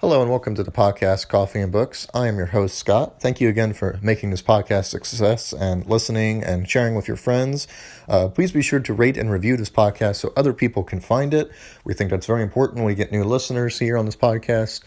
Hello and welcome to the podcast Coffee and Books. I am your host, Scott. Thank you again for making this podcast a success and listening and sharing with your friends. Uh, please be sure to rate and review this podcast so other people can find it. We think that's very important we get new listeners here on this podcast.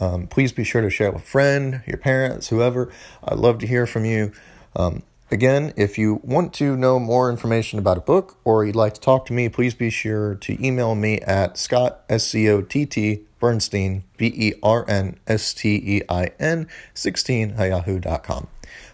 Um, please be sure to share it with a friend, your parents, whoever. I'd love to hear from you. Um, Again, if you want to know more information about a book or you'd like to talk to me, please be sure to email me at Scott, S C O T T, Bernstein, B E R N S T E I N, 16 at yahoo.com.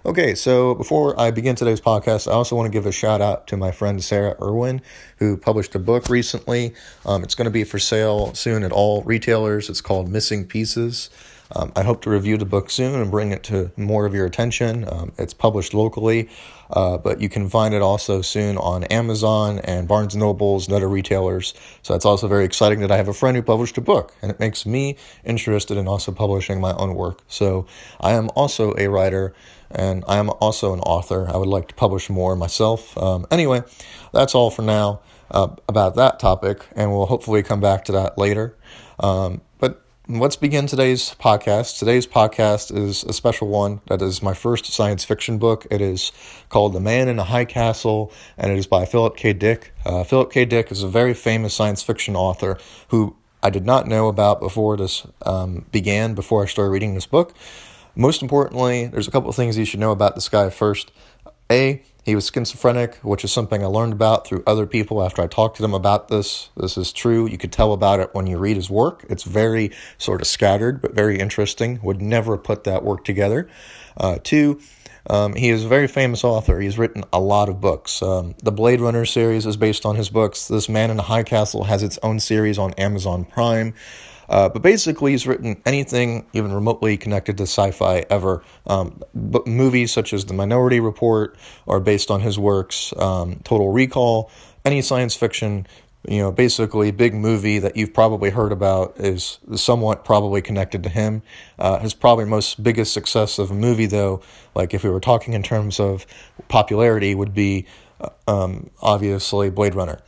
Okay, so before I begin today's podcast, I also want to give a shout out to my friend Sarah Irwin, who published a book recently. Um, it's going to be for sale soon at all retailers. It's called Missing Pieces. Um, I hope to review the book soon and bring it to more of your attention. Um, it's published locally, uh, but you can find it also soon on Amazon and Barnes Nobles and other retailers. So it's also very exciting that I have a friend who published a book, and it makes me interested in also publishing my own work. So I am also a writer and I am also an author. I would like to publish more myself. Um, anyway, that's all for now uh, about that topic, and we'll hopefully come back to that later. Um, but let's begin today's podcast. Today's podcast is a special one. That is my first science fiction book. It is called The Man in the High Castle, and it is by Philip K. Dick. Uh, Philip K. Dick is a very famous science fiction author who I did not know about before this um, began, before I started reading this book. Most importantly, there's a couple of things you should know about this guy first. A, he was schizophrenic, which is something I learned about through other people after I talked to them about this. This is true. You could tell about it when you read his work. It's very sort of scattered, but very interesting. Would never put that work together. Uh, two, um, he is a very famous author. He's written a lot of books. Um, the Blade Runner series is based on his books. This Man in the High Castle has its own series on Amazon Prime. Uh, but basically, he's written anything even remotely connected to sci-fi ever. Um, but movies such as The Minority Report are based on his works. Um, Total Recall, any science fiction, you know, basically big movie that you've probably heard about is somewhat probably connected to him. Uh, his probably most biggest success of a movie, though, like if we were talking in terms of popularity, would be uh, um, obviously Blade Runner.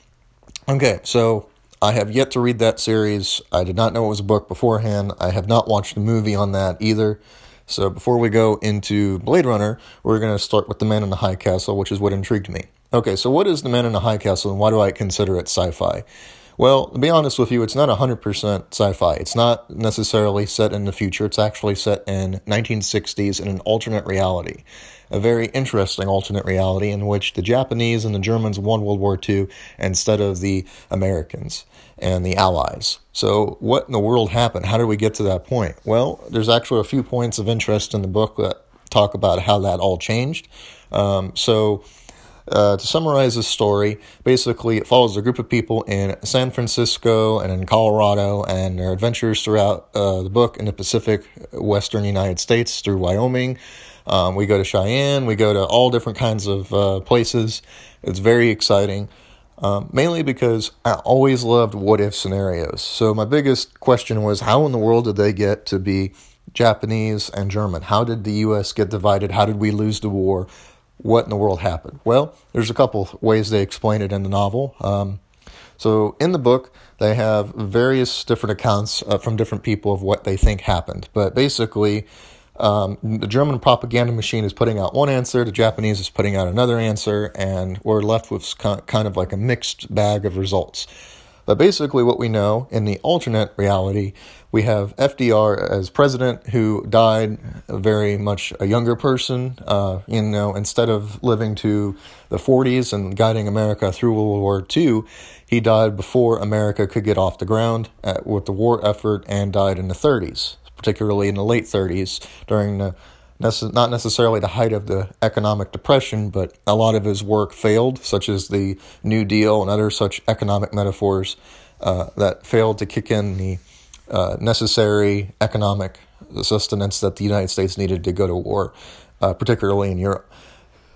Okay, so I have yet to read that series. I did not know it was a book beforehand. I have not watched the movie on that either. So before we go into Blade Runner, we're going to start with The Man in the High Castle, which is what intrigued me. Okay, so what is The Man in the High Castle and why do I consider it sci fi? Well, to be honest with you, it's not 100% sci fi. It's not necessarily set in the future. It's actually set in 1960s in an alternate reality. A very interesting alternate reality in which the Japanese and the Germans won World War II instead of the Americans and the Allies. So, what in the world happened? How did we get to that point? Well, there's actually a few points of interest in the book that talk about how that all changed. Um, so, uh, to summarize the story, basically it follows a group of people in San Francisco and in Colorado and their adventures throughout uh, the book in the Pacific Western United States through Wyoming. Um, we go to Cheyenne, we go to all different kinds of uh, places. It's very exciting. Um, mainly because I always loved what if scenarios. So, my biggest question was how in the world did they get to be Japanese and German? How did the US get divided? How did we lose the war? What in the world happened? Well, there's a couple ways they explain it in the novel. Um, so, in the book, they have various different accounts uh, from different people of what they think happened. But basically, um, the German propaganda machine is putting out one answer, the Japanese is putting out another answer, and we're left with kind of like a mixed bag of results. But basically, what we know in the alternate reality, we have FDR as president who died very much a younger person. Uh, you know, instead of living to the 40s and guiding America through World War II, he died before America could get off the ground at, with the war effort and died in the 30s particularly in the late 30s during the not necessarily the height of the economic depression, but a lot of his work failed, such as the New Deal and other such economic metaphors uh, that failed to kick in the uh, necessary economic sustenance that the United States needed to go to war, uh, particularly in Europe.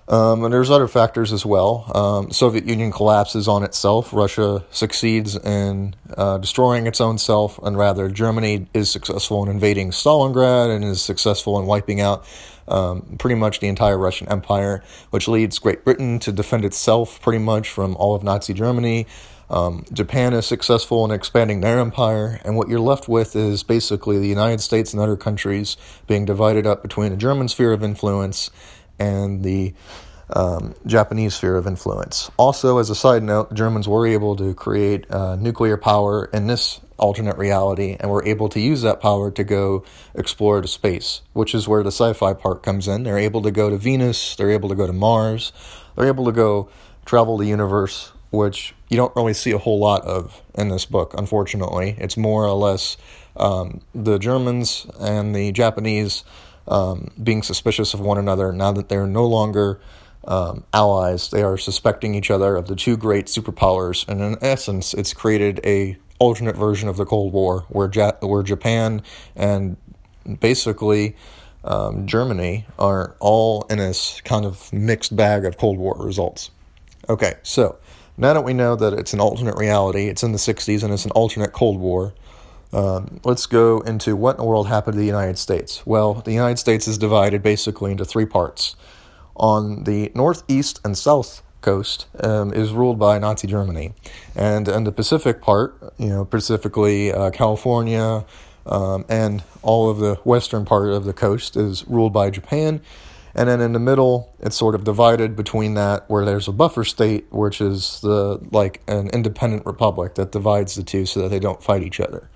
Um, and there's other factors as well. Um, Soviet Union collapses on itself. Russia succeeds in uh, destroying its own self, and rather Germany is successful in invading Stalingrad and is successful in wiping out um, pretty much the entire Russian Empire, which leads Great Britain to defend itself pretty much from all of Nazi Germany. Um, Japan is successful in expanding their empire, and what you're left with is basically the United States and other countries being divided up between a German sphere of influence and the um, Japanese sphere of influence. Also, as a side note, Germans were able to create uh, nuclear power in this alternate reality and were able to use that power to go explore to space, which is where the sci fi part comes in. They're able to go to Venus, they're able to go to Mars, they're able to go travel the universe, which you don't really see a whole lot of in this book, unfortunately. It's more or less um, the Germans and the Japanese um, being suspicious of one another now that they're no longer um, allies. They are suspecting each other of the two great superpowers, and in essence, it's created a alternate version of the Cold War where ja- where Japan and basically um, Germany are all in this kind of mixed bag of Cold War results. Okay, so now that we know that it's an alternate reality, it's in the 60s and it's an alternate Cold War, um, let's go into what in the world happened to the United States. Well, the United States is divided basically into three parts. On the northeast and south coast um, is ruled by Nazi Germany, and in the Pacific part, you know, specifically uh, California um, and all of the western part of the coast is ruled by Japan. And then in the middle, it's sort of divided between that, where there's a buffer state, which is the like an independent republic that divides the two so that they don't fight each other.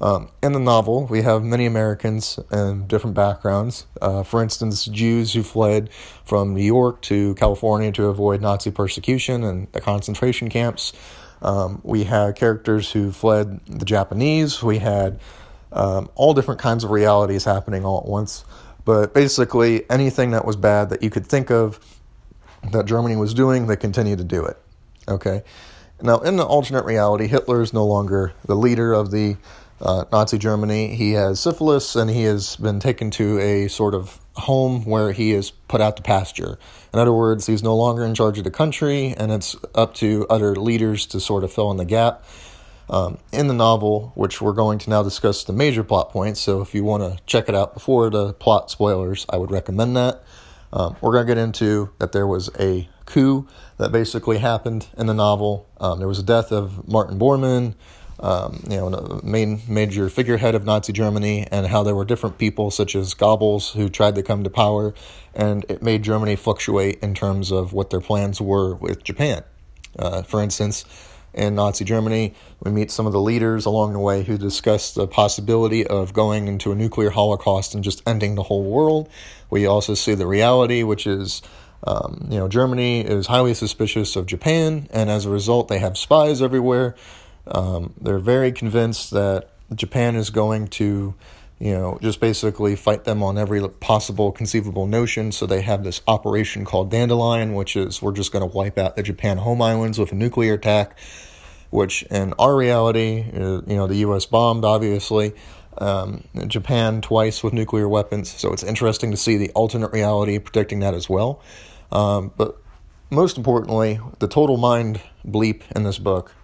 Um, in the novel, we have many Americans and different backgrounds. Uh, for instance, Jews who fled from New York to California to avoid Nazi persecution and the concentration camps. Um, we had characters who fled the Japanese. We had um, all different kinds of realities happening all at once. But basically, anything that was bad that you could think of that Germany was doing, they continued to do it. Okay? Now, in the alternate reality, Hitler is no longer the leader of the uh, Nazi Germany. He has syphilis and he has been taken to a sort of home where he is put out to pasture. In other words, he's no longer in charge of the country, and it's up to other leaders to sort of fill in the gap. Um, in the novel, which we're going to now discuss the major plot points, so if you want to check it out before the plot spoilers, I would recommend that. Um, we're going to get into that there was a coup that basically happened in the novel. Um, there was a death of Martin Bormann, um, you know, main major figurehead of Nazi Germany, and how there were different people such as Goebbels who tried to come to power, and it made Germany fluctuate in terms of what their plans were with Japan. Uh, for instance, in Nazi Germany, we meet some of the leaders along the way who discuss the possibility of going into a nuclear holocaust and just ending the whole world. We also see the reality, which is um, you know, Germany is highly suspicious of Japan, and as a result, they have spies everywhere. Um, they're very convinced that Japan is going to, you know, just basically fight them on every possible conceivable notion. So they have this operation called Dandelion, which is we're just going to wipe out the Japan home islands with a nuclear attack. Which in our reality, uh, you know, the U.S. bombed obviously. Um, Japan twice with nuclear weapons. So it's interesting to see the alternate reality predicting that as well. Um, but most importantly, the total mind bleep in this book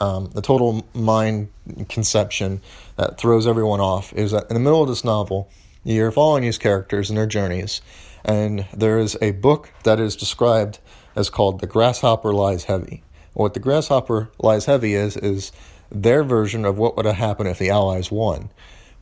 um, the total mind conception that throws everyone off is that in the middle of this novel, you're following these characters and their journeys, and there is a book that is described as called The Grasshopper Lies Heavy. What The Grasshopper Lies Heavy is, is their version of what would have happened if the Allies won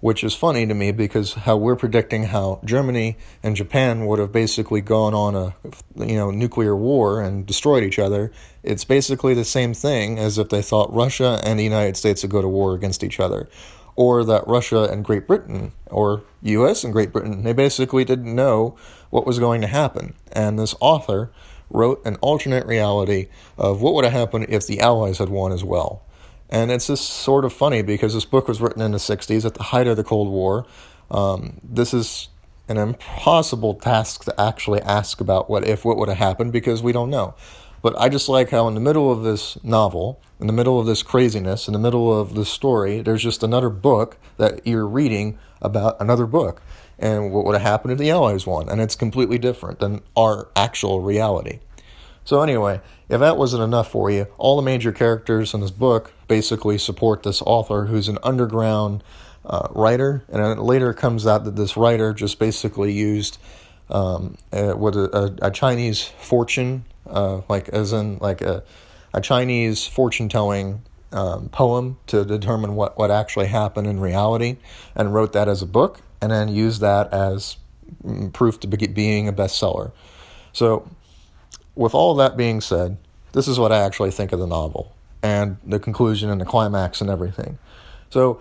which is funny to me because how we're predicting how Germany and Japan would have basically gone on a you know nuclear war and destroyed each other. It's basically the same thing as if they thought Russia and the United States would go to war against each other, or that Russia and Great Britain or U.S. and Great Britain they basically didn't know what was going to happen. And this author wrote an alternate reality of what would have happened if the Allies had won as well. And it's just sort of funny because this book was written in the 60s at the height of the Cold War. Um, this is an impossible task to actually ask about what if, what would have happened because we don't know. But I just like how, in the middle of this novel, in the middle of this craziness, in the middle of this story, there's just another book that you're reading about another book and what would have happened if the Allies won. And it's completely different than our actual reality. So, anyway, if that wasn't enough for you, all the major characters in this book basically support this author who's an underground uh, writer. And it later comes out that this writer just basically used um, a, what a, a, Chinese fortune, uh, like as in like a, a Chinese fortune telling um, poem to determine what, what actually happened in reality and wrote that as a book and then used that as mm, proof to be, being a bestseller. So, with all that being said, this is what I actually think of the novel and the conclusion and the climax and everything. So,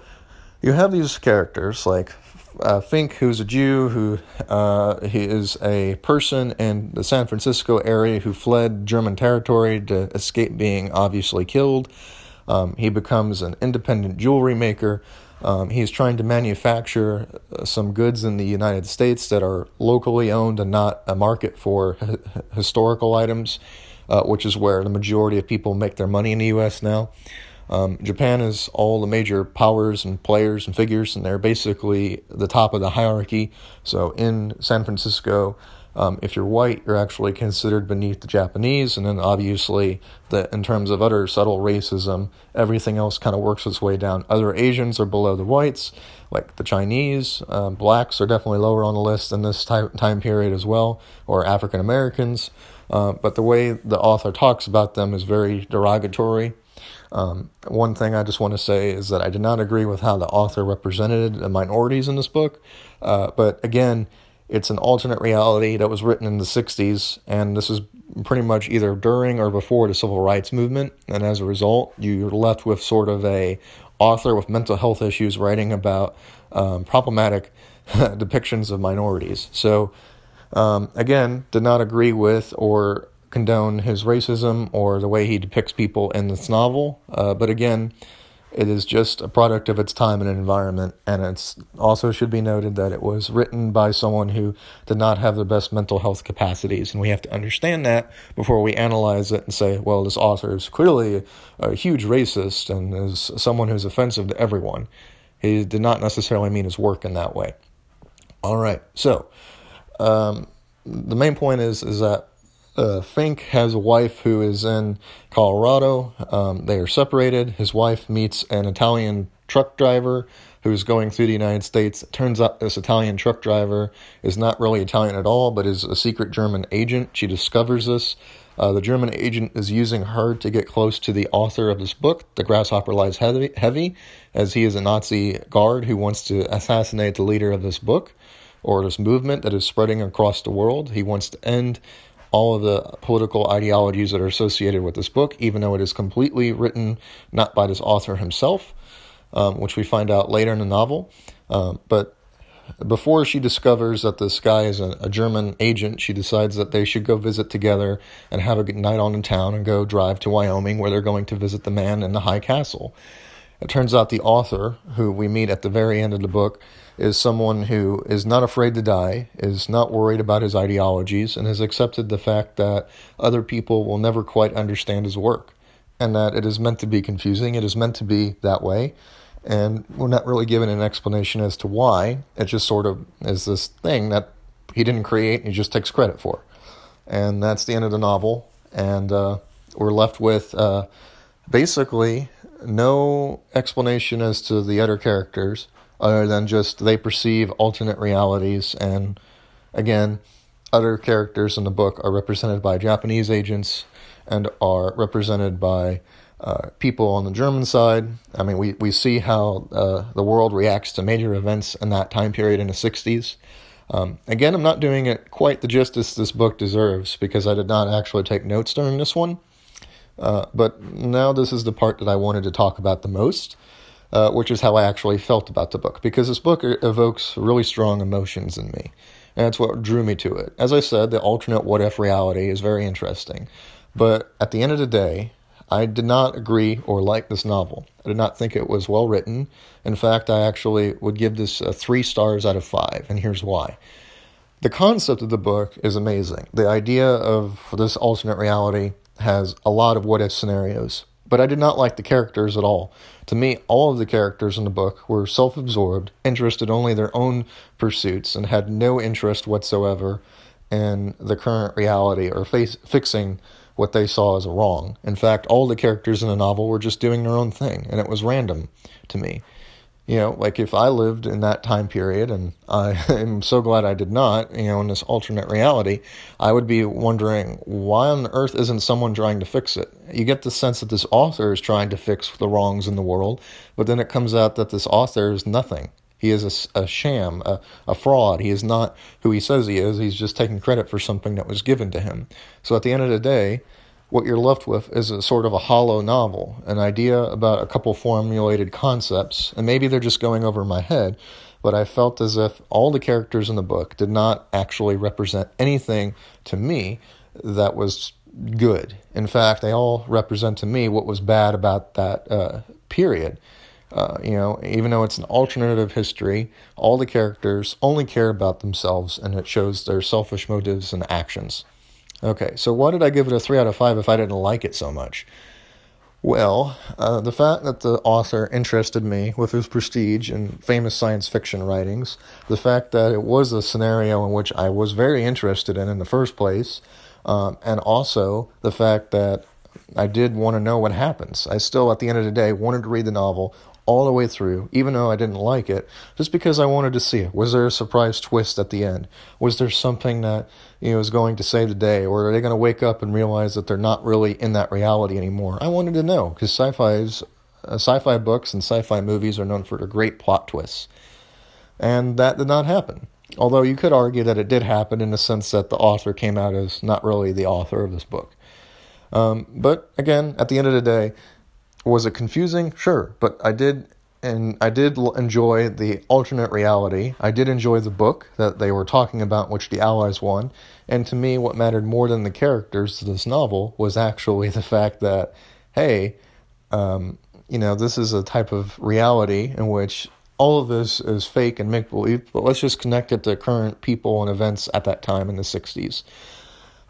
you have these characters like uh, Fink, who's a Jew, who uh, he is a person in the San Francisco area who fled German territory to escape being obviously killed. Um, he becomes an independent jewelry maker. Um, he's trying to manufacture uh, some goods in the United States that are locally owned and not a market for h- historical items, uh, which is where the majority of people make their money in the U.S. now. Um, Japan is all the major powers and players and figures, and they're basically the top of the hierarchy. So in San Francisco, um, if you're white, you're actually considered beneath the Japanese, and then obviously, the, in terms of utter subtle racism, everything else kind of works its way down. Other Asians are below the whites, like the Chinese. Um, blacks are definitely lower on the list in this time, time period as well, or African Americans. Uh, but the way the author talks about them is very derogatory. Um, one thing I just want to say is that I did not agree with how the author represented the minorities in this book. Uh, but again, it's an alternate reality that was written in the 60s, and this is pretty much either during or before the civil rights movement. And as a result, you're left with sort of a author with mental health issues writing about um, problematic depictions of minorities. So, um, again, did not agree with or condone his racism or the way he depicts people in this novel. Uh, but again, it is just a product of its time and environment, and it's also should be noted that it was written by someone who did not have the best mental health capacities, and we have to understand that before we analyze it and say, well, this author is clearly a huge racist and is someone who's offensive to everyone. He did not necessarily mean his work in that way. All right, so um, the main point is is that uh, Fink has a wife who is in Colorado. Um, they are separated. His wife meets an Italian truck driver who's going through the United States. It turns out this Italian truck driver is not really Italian at all, but is a secret German agent. She discovers this. Uh, the German agent is using her to get close to the author of this book, The Grasshopper Lies Heavy, heavy as he is a Nazi guard who wants to assassinate the leader of this book or this movement that is spreading across the world. He wants to end all of the political ideologies that are associated with this book, even though it is completely written not by this author himself, um, which we find out later in the novel. Um, but before she discovers that this guy is a, a, German agent, she decides that they should go visit together and have a good night on in town and go drive to Wyoming where they're going to visit the man in the high castle. It turns out the author, who we meet at the very end of the book, is someone who is not afraid to die, is not worried about his ideologies, and has accepted the fact that other people will never quite understand his work, and that it is meant to be confusing, it is meant to be that way, and we're not really given an explanation as to why. It just sort of is this thing that he didn't create and he just takes credit for. And that's the end of the novel, and uh, we're left with uh, basically no explanation as to the other characters other than just they perceive alternate realities. And again, other characters in the book are represented by Japanese agents and are represented by uh, people on the German side. I mean, we, we see how uh, the world reacts to major events in that time period in the 60s. Um, again, I'm not doing it quite the justice this book deserves because I did not actually take notes during this one. Uh, but now this is the part that I wanted to talk about the most uh, which is how I actually felt about the book, because this book evokes really strong emotions in me. And that's what drew me to it. As I said, the alternate what if reality is very interesting. But at the end of the day, I did not agree or like this novel. I did not think it was well written. In fact, I actually would give this uh, three stars out of five, and here's why. The concept of the book is amazing. The idea of this alternate reality has a lot of what if scenarios, but I did not like the characters at all. To me, all of the characters in the book were self absorbed, interested only in their own pursuits, and had no interest whatsoever in the current reality or face- fixing what they saw as a wrong. In fact, all the characters in the novel were just doing their own thing, and it was random to me. You know, like if I lived in that time period, and I am so glad I did not, you know, in this alternate reality, I would be wondering why on earth isn't someone trying to fix it? You get the sense that this author is trying to fix the wrongs in the world, but then it comes out that this author is nothing. He is a, a sham, a, a fraud. He is not who he says he is. He's just taking credit for something that was given to him. So at the end of the day, what you're left with is a sort of a hollow novel, an idea about a couple formulated concepts, and maybe they're just going over my head, but I felt as if all the characters in the book did not actually represent anything to me that was good. In fact, they all represent to me what was bad about that uh, period. Uh, you know, even though it's an alternative history, all the characters only care about themselves and it shows their selfish motives and actions. Okay, so why did I give it a 3 out of 5 if I didn't like it so much? Well, uh, the fact that the author interested me with his prestige and famous science fiction writings, the fact that it was a scenario in which I was very interested in in the first place, um, and also the fact that I did want to know what happens. I still, at the end of the day, wanted to read the novel, all the way through, even though I didn't like it, just because I wanted to see it. Was there a surprise twist at the end? Was there something that you know is going to save the day, or are they going to wake up and realize that they're not really in that reality anymore? I wanted to know because sci-fi's uh, sci-fi books and sci-fi movies are known for their great plot twists, and that did not happen. Although you could argue that it did happen in the sense that the author came out as not really the author of this book. Um, but again, at the end of the day, was it confusing? Sure, but I did and I did enjoy the alternate reality. I did enjoy the book that they were talking about, which the Allies won. And to me, what mattered more than the characters to this novel was actually the fact that, hey, um, you know, this is a type of reality in which all of this is fake and make believe, but let's just connect it to current people and events at that time in the 60s.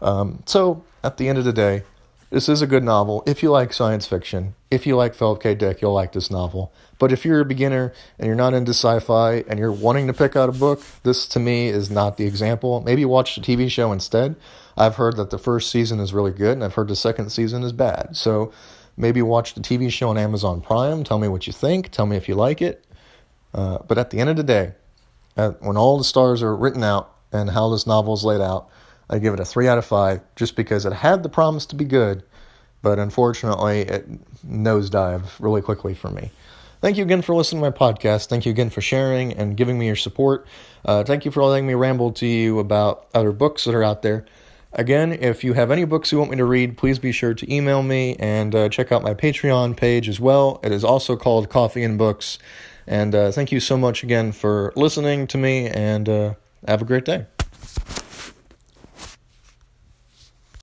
Um, so, at the end of the day, this is a good novel. If you like science fiction, if you like Philip K. Dick, you'll like this novel. But if you're a beginner and you're not into sci fi and you're wanting to pick out a book, this to me is not the example. Maybe watch the TV show instead. I've heard that the first season is really good and I've heard the second season is bad. So maybe watch the TV show on Amazon Prime. Tell me what you think. Tell me if you like it. Uh, but at the end of the day, when all the stars are written out and how this novel is laid out, I give it a 3 out of 5 just because it had the promise to be good, but unfortunately it nosedived really quickly for me. Thank you again for listening to my podcast. Thank you again for sharing and giving me your support. Uh, thank you for letting me ramble to you about other books that are out there. Again, if you have any books you want me to read, please be sure to email me and uh, check out my Patreon page as well. It is also called Coffee and Books. And uh, thank you so much again for listening to me, and uh, have a great day.